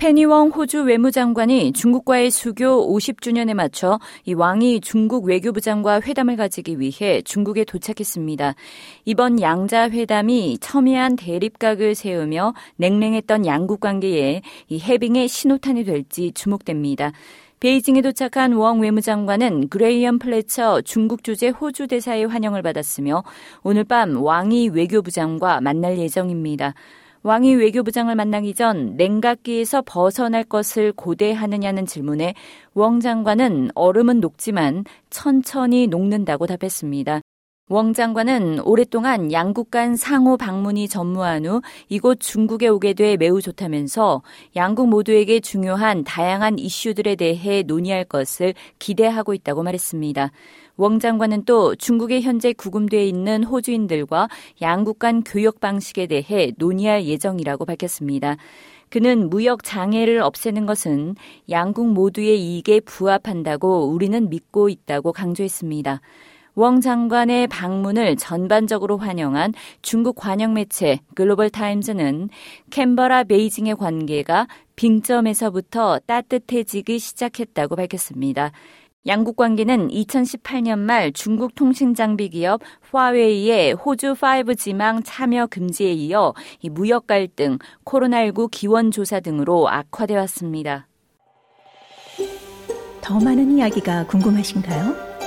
페니웡 호주 외무장관이 중국과의 수교 50주년에 맞춰 이 왕이 중국 외교부장과 회담을 가지기 위해 중국에 도착했습니다. 이번 양자 회담이 첨예한 대립각을 세우며 냉랭했던 양국 관계에 이 해빙의 신호탄이 될지 주목됩니다. 베이징에 도착한 웡 외무장관은 그레이엄 플래처 중국 주재 호주 대사의 환영을 받았으며 오늘 밤 왕이 외교부장과 만날 예정입니다. 왕이 외교부장을 만나기 전 냉각기에서 벗어날 것을 고대하느냐는 질문에 웡 장관은 얼음은 녹지만 천천히 녹는다고 답했습니다. 웡 장관은 오랫동안 양국 간 상호 방문이 전무한 후 이곳 중국에 오게 돼 매우 좋다면서 양국 모두에게 중요한 다양한 이슈들에 대해 논의할 것을 기대하고 있다고 말했습니다. 웡 장관은 또 중국에 현재 구금되어 있는 호주인들과 양국 간 교역 방식에 대해 논의할 예정이라고 밝혔습니다. 그는 무역 장애를 없애는 것은 양국 모두의 이익에 부합한다고 우리는 믿고 있다고 강조했습니다. 웡 장관의 방문을 전반적으로 환영한 중국 관영 매체 글로벌 타임즈는 캔버라 베이징의 관계가 빙점에서부터 따뜻해지기 시작했다고 밝혔습니다. 양국 관계는 2018년 말 중국 통신 장비 기업 화웨이의 호주 5G망 참여 금지에 이어 무역 갈등, 코로나19 기원 조사 등으로 악화돼 왔습니다. 더 많은 이야기가 궁금하신가요?